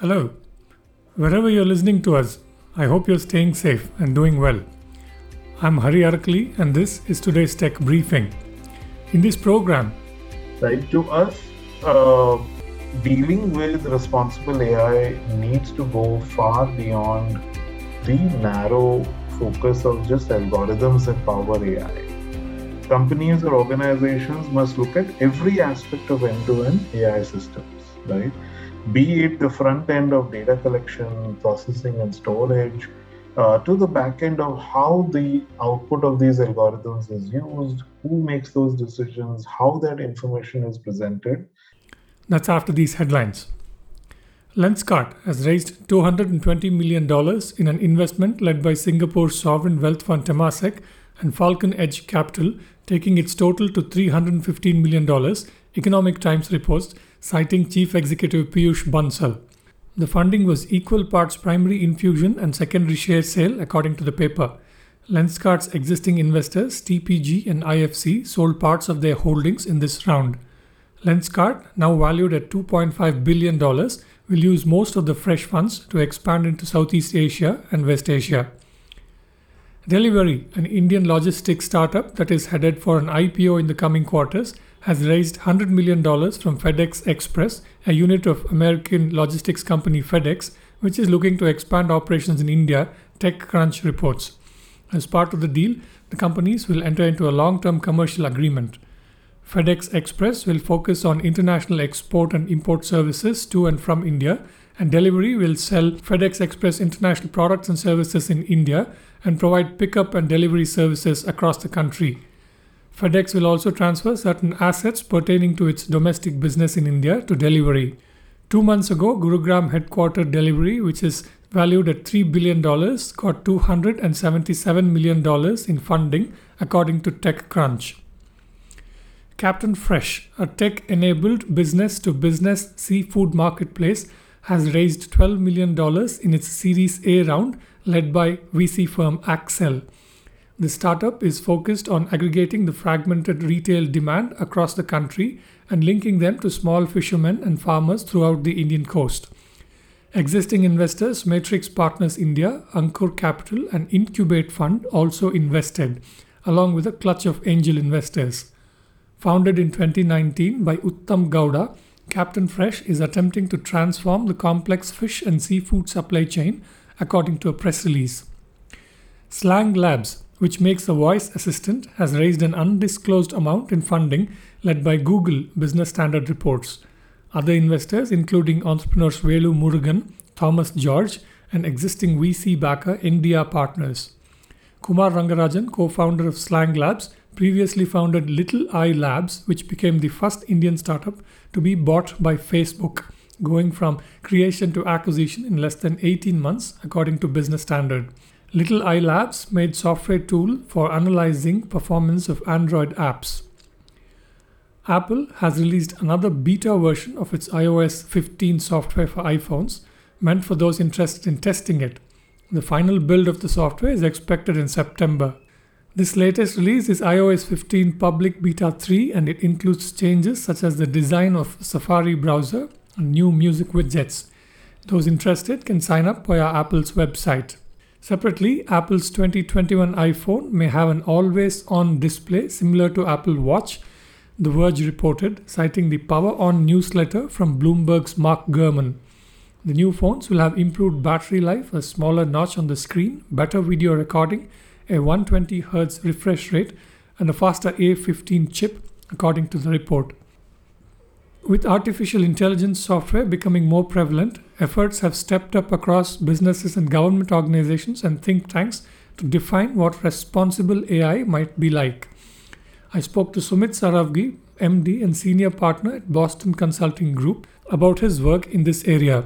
Hello. Wherever you're listening to us, I hope you're staying safe and doing well. I'm Hari Arakali, and this is today's tech briefing. In this program, right to us, uh, dealing with responsible AI needs to go far beyond the narrow focus of just algorithms that power AI. Companies or organizations must look at every aspect of end to end AI systems, right? Be it the front end of data collection, processing, and storage, uh, to the back end of how the output of these algorithms is used, who makes those decisions, how that information is presented. That's after these headlines. Lenskart has raised $220 million in an investment led by Singapore's sovereign wealth fund Temasek and Falcon Edge Capital, taking its total to $315 million, Economic Times reports citing Chief Executive Piyush Bansal. The funding was equal parts primary infusion and secondary share sale, according to the paper. Lenskart's existing investors, TPG and IFC, sold parts of their holdings in this round. Lenskart, now valued at $2.5 billion, will use most of the fresh funds to expand into Southeast Asia and West Asia. Delhivery, an Indian logistics startup that is headed for an IPO in the coming quarters, has raised $100 million from FedEx Express, a unit of American logistics company FedEx, which is looking to expand operations in India, TechCrunch reports. As part of the deal, the companies will enter into a long term commercial agreement. FedEx Express will focus on international export and import services to and from India, and Delhivery will sell FedEx Express international products and services in India and provide pickup and delivery services across the country. FedEx will also transfer certain assets pertaining to its domestic business in India to Delhivery. Two months ago, Gurugram headquartered Delhivery, which is valued at $3 billion, got $277 million in funding, according to TechCrunch. Captain Fresh, a tech enabled business to business seafood marketplace, has raised $12 million in its Series A round, led by VC firm Accel. The startup is focused on aggregating the fragmented retail demand across the country and linking them to small fishermen and farmers throughout the Indian coast. Existing investors Matrix Partners India, Ankur Capital, and Incubate Fund also invested, along with a clutch of angel investors. Founded in 2019 by Uttam Gowda, Captain Fresh is attempting to transform the complex fish and seafood supply chain, according to a press release. Slang Labs, which makes a voice assistant, has raised an undisclosed amount in funding led by Google Business Standard reports. Other investors, including entrepreneurs Velu Murugan, Thomas George, and existing VC backer Endiya Partners. Kumar Rangarajan, co founder of Slang Labs, previously founded Little Eye Labs, which became the first Indian startup to be bought by Facebook, going from creation to acquisition in less than 18 months, according to Business Standard. Little Eye Labs made software tool for analyzing performance of Android apps. Apple has released another beta version of its iOS 15 software for iPhones, meant for those interested in testing it. The final build of the software is expected in September. This latest release is iOS 15 Public Beta 3 and it includes changes such as the design of Safari browser and new music widgets. Those interested can sign up via Apple's website. Separately, Apple's 2021 iPhone may have an always on display similar to Apple Watch, The Verge reported, citing the Power On newsletter from Bloomberg's Mark Gurman. The new phones will have improved battery life, a smaller notch on the screen, better video recording, a 120Hz refresh rate, and a faster A15 chip, according to the report. With artificial intelligence software becoming more prevalent, efforts have stepped up across businesses and government organizations and think tanks to define what responsible AI might be like. I spoke to Sumit Sarawgi, MD and senior partner at Boston Consulting Group, about his work in this area.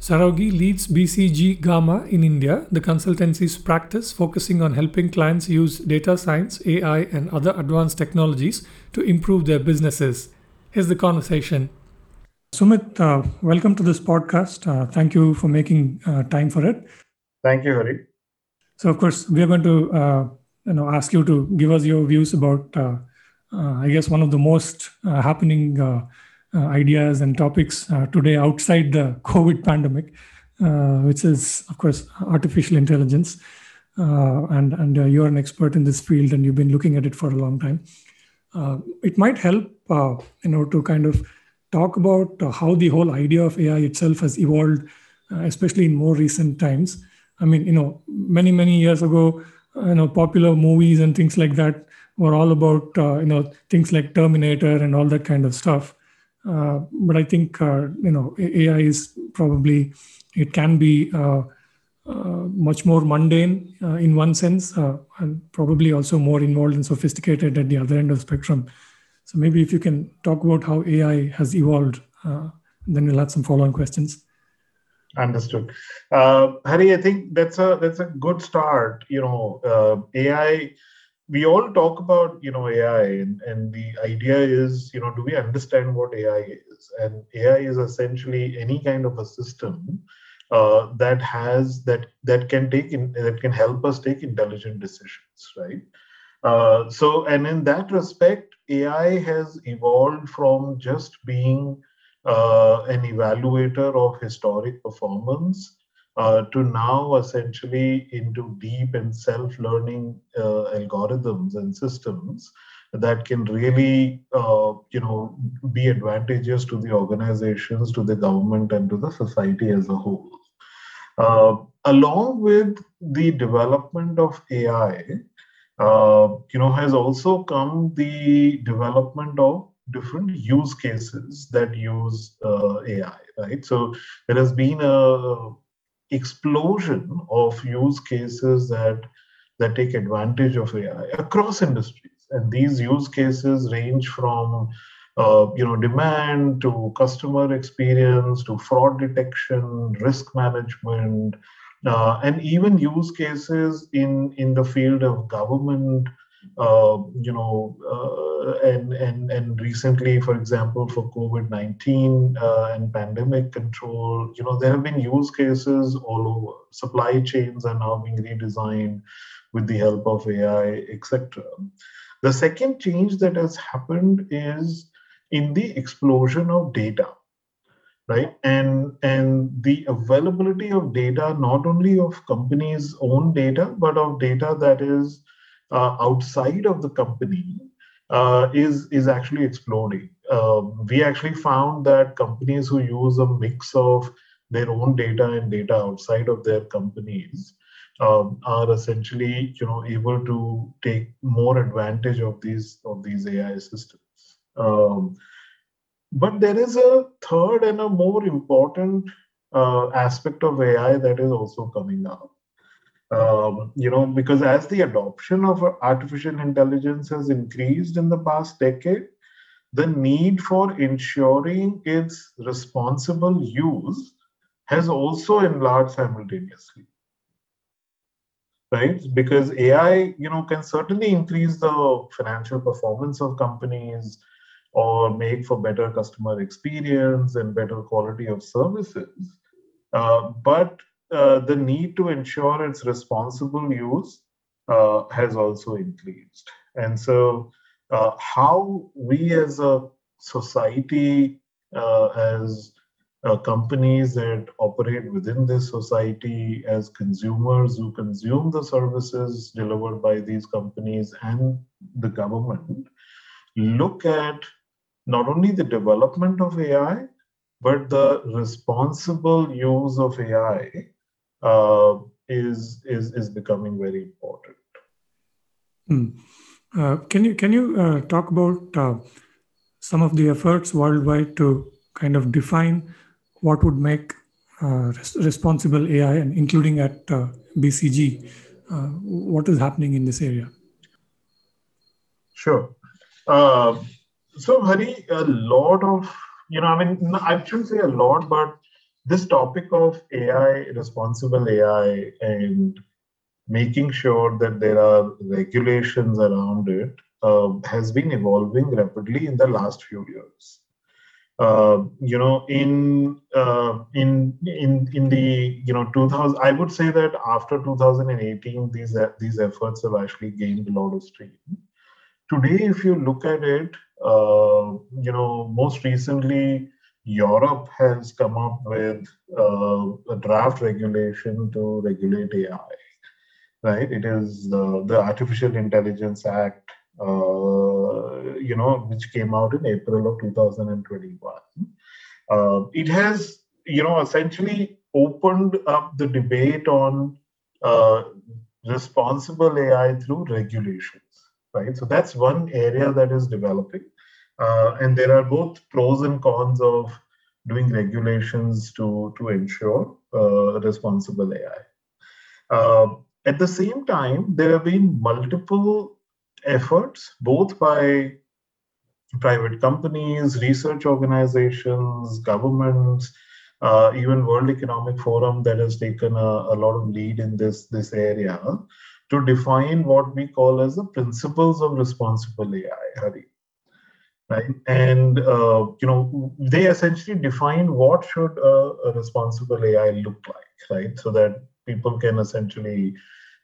Sarawgi leads BCG Gamma in India, the consultancy's practice focusing on helping clients use data science, AI, and other advanced technologies to improve their businesses. Here's the conversation. Sumit, uh, welcome to this podcast. Uh, thank you for making uh, time for it. Thank you, Hari. So, of course, we are going to uh, you know ask you to give us your views about, uh, uh, I guess, one of the most happening uh, ideas and topics uh, today outside the COVID pandemic, uh, which is, of course, artificial intelligence. Uh, and and uh, you're an expert in this field, and you've been looking at it for a long time. It might help, you know, to kind of talk about how the whole idea of AI itself has evolved, especially in more recent times. I mean, you know, many many years ago, you know, popular movies and things like that were all about uh, you know things like Terminator and all that kind of stuff. Uh, but I think uh, you know AI is probably it can be uh, uh, Uh, much more mundane uh, in one sense, uh, and probably also more involved and sophisticated at the other end of the spectrum. So maybe if you can talk about how AI has evolved, uh, then we'll have some follow-on questions. Understood, Hari. I think that's a that's a good start. You know, AI we all talk about you know ai and, and the idea is you know do we understand what ai is and ai is essentially any kind of a system uh, that has that that can take in, that can help us take intelligent decisions right? Uh, so and in that respect ai has evolved from just being uh, an evaluator of historic performance uh, to now essentially into deep and self-learning uh, algorithms and systems that can really uh, you know be advantageous to the organizations to the government and to the society as a whole. Uh, along with the development of ai uh, you know has also come the development of different use cases that use uh, ai right? So there has been a explosion of use cases that that take advantage of AI across industries, and these use cases range from uh, you know demand to customer experience to fraud detection, risk management, uh, and even use cases in in the field of government uh, you know, uh, and and and recently, for example, for COVID nineteen uh, and pandemic control, you know, there have been use cases all over. Supply chains are now being redesigned with the help of AI, etc. The second change that has happened is in the explosion of data right and and the availability of data not only of companies own data but of data that is uh, outside of the company uh, is is actually exploding. Um, we actually found that companies who use a mix of their own data and data outside of their companies um, are essentially you know able to take more advantage of these of these AI systems. Um, but there is a third and a more important uh, aspect of AI that is also coming up, um, you know, because as the adoption of artificial intelligence has increased in the past decade, the need for ensuring its responsible use has also enlarged simultaneously. Right? Because AI, you know, can certainly increase the financial performance of companies or make for better customer experience and better quality of services. Uh, but uh, the need to ensure its responsible use uh, has also increased. And so, uh, how we as a society, uh, as uh, companies that operate within this society, as consumers who consume the services delivered by these companies and the government, look at not only the development of AI, but the responsible use of AI uh, is is is becoming very important. Hmm. Uh, can you can you uh, talk about uh, some of the efforts worldwide to kind of define what would make uh, res- responsible AI, and including at uh, BCG, what is happening in this area? Sure. so, Hari, a lot of you know, I mean, I shouldn't say a lot, but this topic of AI, responsible AI, and making sure that there are regulations around it uh, has been evolving rapidly in the last few years. Uh, you know, in uh, in in in the you know 2000, I would say that after 2018, these these efforts have actually gained a lot of steam. Today, if you look at it, Uh, you know, most recently, Europe has come up with uh, a draft regulation to regulate AI. Right? It is the, the Artificial Intelligence Act, uh, you know, which came out in April of 2021. Uh, it has, you know, essentially opened up the debate on uh, responsible AI through regulations. Right? So that's one area that is developing. Uh, and there are both pros and cons of doing regulations to, to ensure uh, responsible AI. Uh, at the same time, there have been multiple efforts, both by private companies, research organizations, governments, uh, even World Economic Forum that has taken a, a, lot of lead in this, this area to define what we call as the principles of responsible AI, Hari right? And uh, you know, they essentially define what should a, a, responsible AI look like, right? So that people can essentially,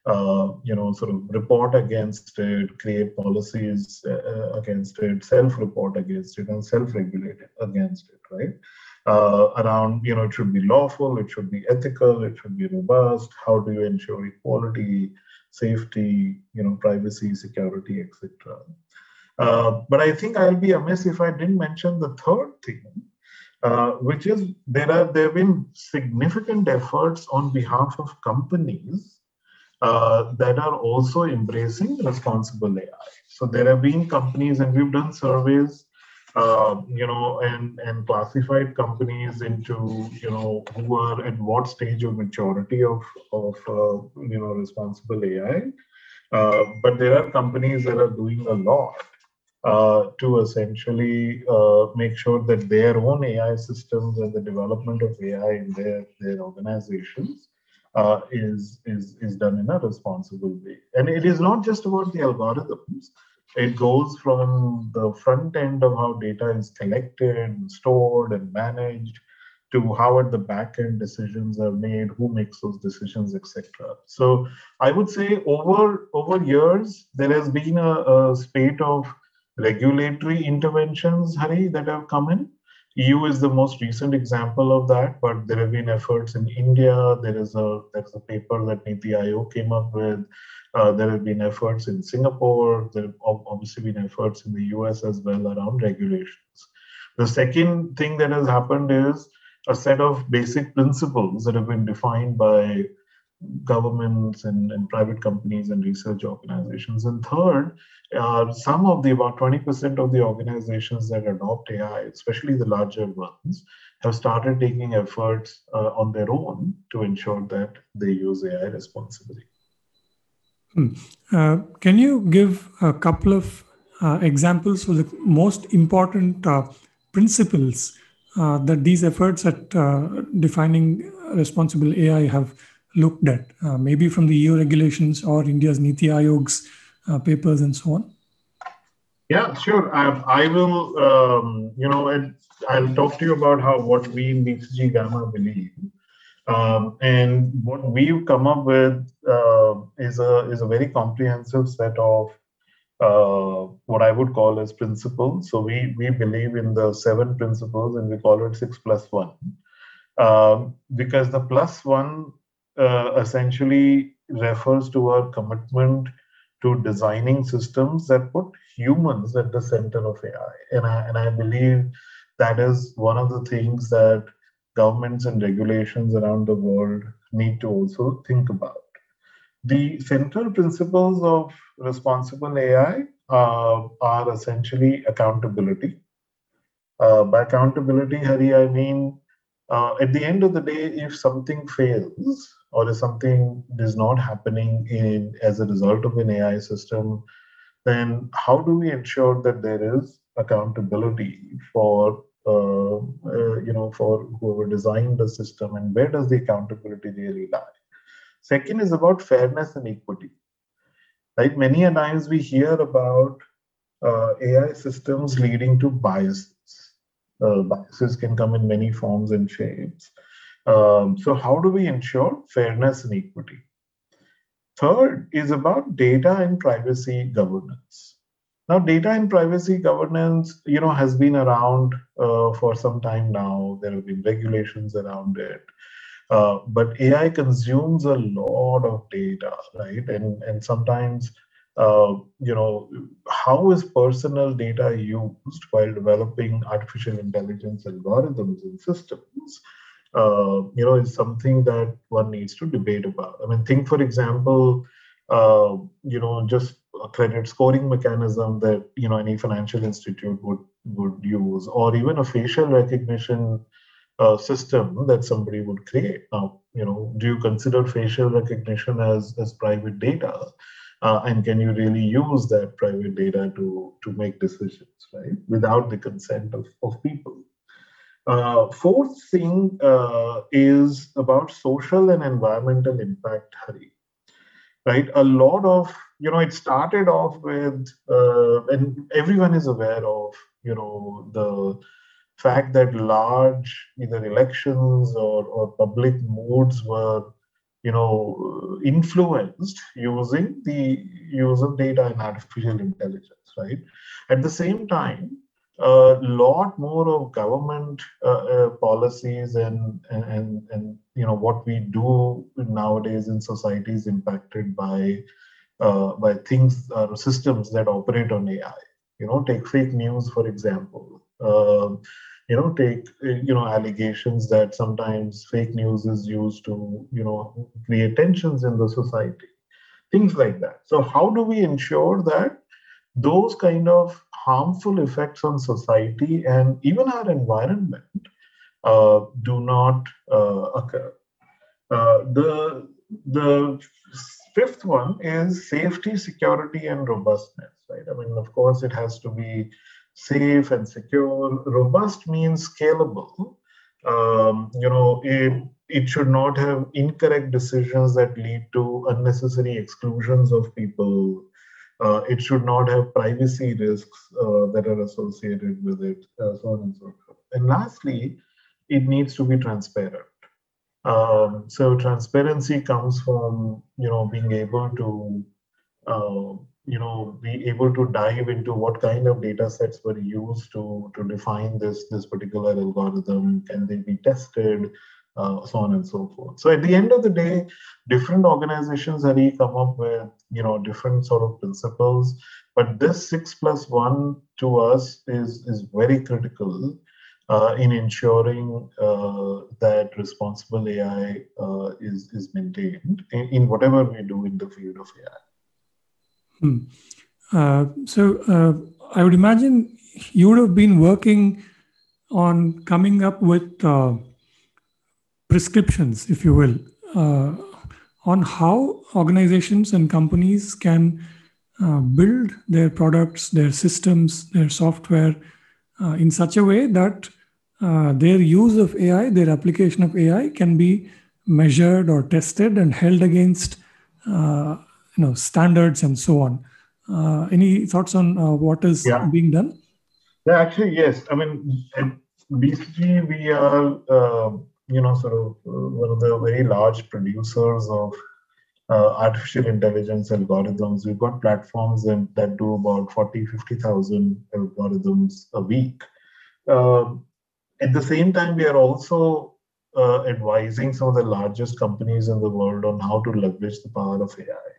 uh, you know, sort of report against it, create policies uh, against it, self-report against it, and self-regulate against it, right? Uh, around, you know, it should be lawful, it should be ethical, it should be robust. How do you ensure equality, safety, you know, privacy, security, etc. Uh, but I think I'll be amiss if I didn't mention the third thing, uh, which is there are there have been significant efforts on behalf of companies uh, that are also embracing responsible AI. So there have been companies, and we've done surveys, uh, you know, and and classified companies into you know who are at what stage of maturity of of uh, you know responsible AI. but there are companies that are doing a lot uh, to essentially uh, make sure that their own AI systems and the development of AI in their, their organizations uh, is, is, is done in a responsible way. And it is not just about the algorithms. It goes from the front end of how data is collected, and stored, and managed, to how at the back end decisions are made, who makes those decisions, etc. So I would say over over years there has been a, a spate of regulatory interventions, Hari, that have come in. EU is the most recent example of that, but there have been efforts in India. There is a there's a paper that Niti Aayog came up with. Uh, there have been efforts in Singapore. There have obviously been efforts in the US as well around regulations. The second thing that has happened is a set of basic principles that have been defined by governments and, and private companies and research organizations. And third, uh, some of the about 20% of the organizations that adopt AI, especially the larger ones, have started taking efforts uh, on their own to ensure that they use AI responsibly. Hmm. Uh, can you give a couple of uh, examples of the most important uh, principles uh, that these efforts at defining responsible AI have looked at, uh, maybe from the EU regulations or India's Niti Aayog's uh, papers and so on? Yeah, sure. I, I will, um, you know, I'll talk to you about how what we in BCG Gamma believe. Um, and what we've come up with uh, is a is a very comprehensive set of uh, what I would call as principles. So we we believe in the seven principles, and we call it six plus one, um, because the plus one uh, essentially refers to our commitment to designing systems that put humans at the center of AI. And I, and I believe that is one of the things that governments and regulations around the world need to also think about. The central principles of responsible AI uh, are essentially accountability. Uh, by accountability, Hari, I mean uh, at the end of the day, if something fails, or if something is not happening in as a result of an AI system, then how do we ensure that there is accountability for uh, uh, you know for whoever designed the system and where does the accountability really lie? Second is about fairness and equity. Right? Many a times we hear about uh, AI systems leading to biases. Uh, biases can come in many forms and shapes. Um, so, how do we ensure fairness and equity? Third is about data and privacy governance. Now, data and privacy governance, you know, has been around uh, for some time now. There have been regulations around it. Uh, but AI consumes a lot of data, right? And and sometimes, uh, you know, how is personal data used while developing artificial intelligence algorithms and systems? Uh, you know, is something that one needs to debate about. I mean, think for example, uh, you know, just a credit scoring mechanism that you know any financial institute would would use, or even a facial recognition uh, system that somebody would create. Now, you know, do you consider facial recognition as as private data? Uh, and can you really use that private data to to make decisions right without the consent of, of people uh, fourth thing uh, is about social and environmental impact hari. Right? A lot of you know it started off with uh, and everyone is aware of you know the fact that large either elections or, or public moods were you know influenced using the use of data and artificial intelligence right? At the same time a lot more of government uh, uh, policies and, and and you know what we do nowadays in society is impacted by uh, by things or systems that operate on AI. You know, take fake news for example. You know, take you know allegations that sometimes fake news is used to you know create tensions in the society, things like that. So how do we ensure that those kind of harmful effects on society and even our environment uh, do not uh, occur. Uh, the the fifth one is safety, security, and robustness. Right. I mean, of course, it has to be safe and secure. Robust means scalable. Um, you know, it it should not have incorrect decisions that lead to unnecessary exclusions of people uh, it should not have privacy risks uh, that are associated with it, uh, so on and so forth. And lastly, it needs to be transparent. Um, so transparency comes from you know being able to uh, you know be able to dive into what kind of data sets were used to to define this this particular algorithm. Can they be tested? Uh, so on and so forth. So at the end of the day, different organizations have come up with you know different sort of principles, but this six plus one to us is is very critical uh, in ensuring uh, that responsible AI uh, is is maintained in, in, whatever we do in the field of AI. Hmm. Uh, so uh, I would imagine you would have been working on coming up with prescriptions, if you will, uh, on how organizations and companies can uh, build their products, their systems, their software uh, in such a way that uh, their use of AI, their application of AI can be measured or tested and held against uh, you know standards and so on. Uh, any thoughts on what is yeah. being done? Yeah, actually, yes. I mean, BCG, we are you know, sort of uh, one of the very large producers of uh, artificial intelligence algorithms. We've got platforms that, do about 40, 50,000 algorithms a week. Um, at the same time, we are also uh, advising some of the largest companies in the world on how to leverage the power of AI.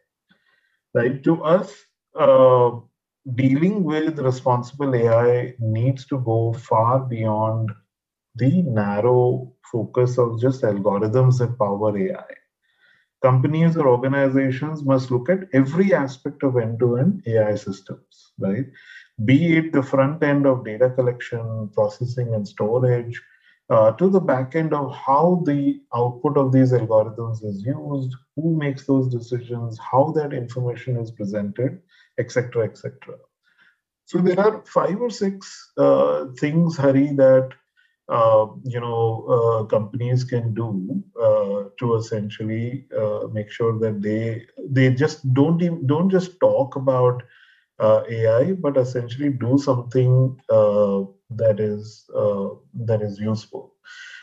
Right? To us, uh, dealing with responsible AI needs to go far beyond the narrow focus of just algorithms that power AI. Companies or organizations must look at every aspect of end to end AI systems, right? Be it the front end of data collection, processing, and storage, uh, to the back end of how the output of these algorithms is used, who makes those decisions, how that information is presented, etc., etc. So there are five or six uh, things, Hari, that you know uh, companies can do uh, to essentially uh, make sure that they they just don't even, don't just talk about uh, AI, but essentially do something uh, that is that is useful.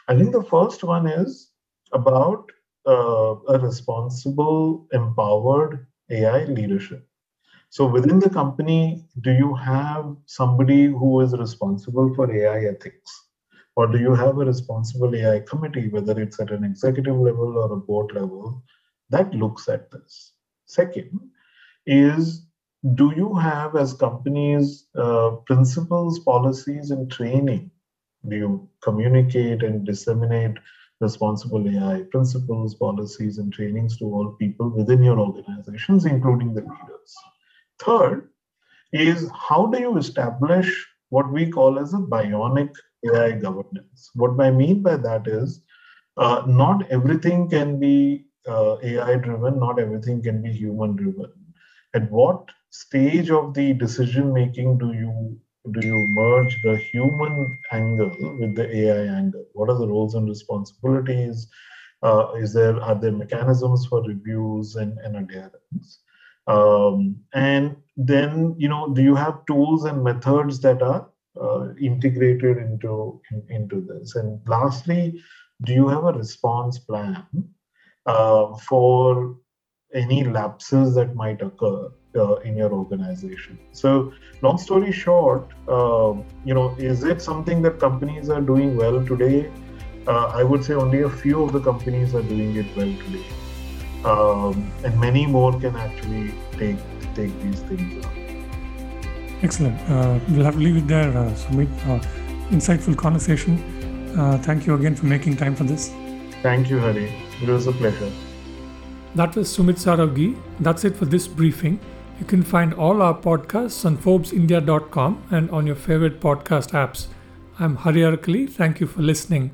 I think the first one is about a responsible, empowered AI leadership. So within the company, do you have somebody who is responsible for AI ethics? Or do you have a responsible AI committee, whether it's at an executive level or a board level, that looks at this? Second is do you have as companies uh, principles, policies, and training? Do you communicate and disseminate responsible AI principles, policies, and trainings to all people within your organizations, including the leaders? Third is how do you establish what we call as a bionic AI governance? What I mean by that is uh, not everything can be uh, AI driven, not everything can be human driven. At what stage of the decision making do you do you merge the human angle with the AI angle? What are the roles and responsibilities? Uh, is there are there mechanisms for reviews and, and adherence? Um, and then, you know, do you have tools and methods that are uh, integrated into in, into this? And lastly, do you have a response plan uh, for any lapses that might occur uh, in your organization? So, long story short, uh, you know, is it something that companies are doing well today? Uh, I would say only a few of the companies are doing it well today um, and many more can actually take take these things up. Excellent. Uh, we'll have to leave it there, uh, Sumit. Uh, insightful conversation. Uh, thank you again for making time for this. Thank you, Hari. It was a pleasure. That was Sumit Sarawgi. That's it for this briefing. You can find all our podcasts on ForbesIndia.com and on your favorite podcast apps. I'm Hari Arakali. Thank you for listening.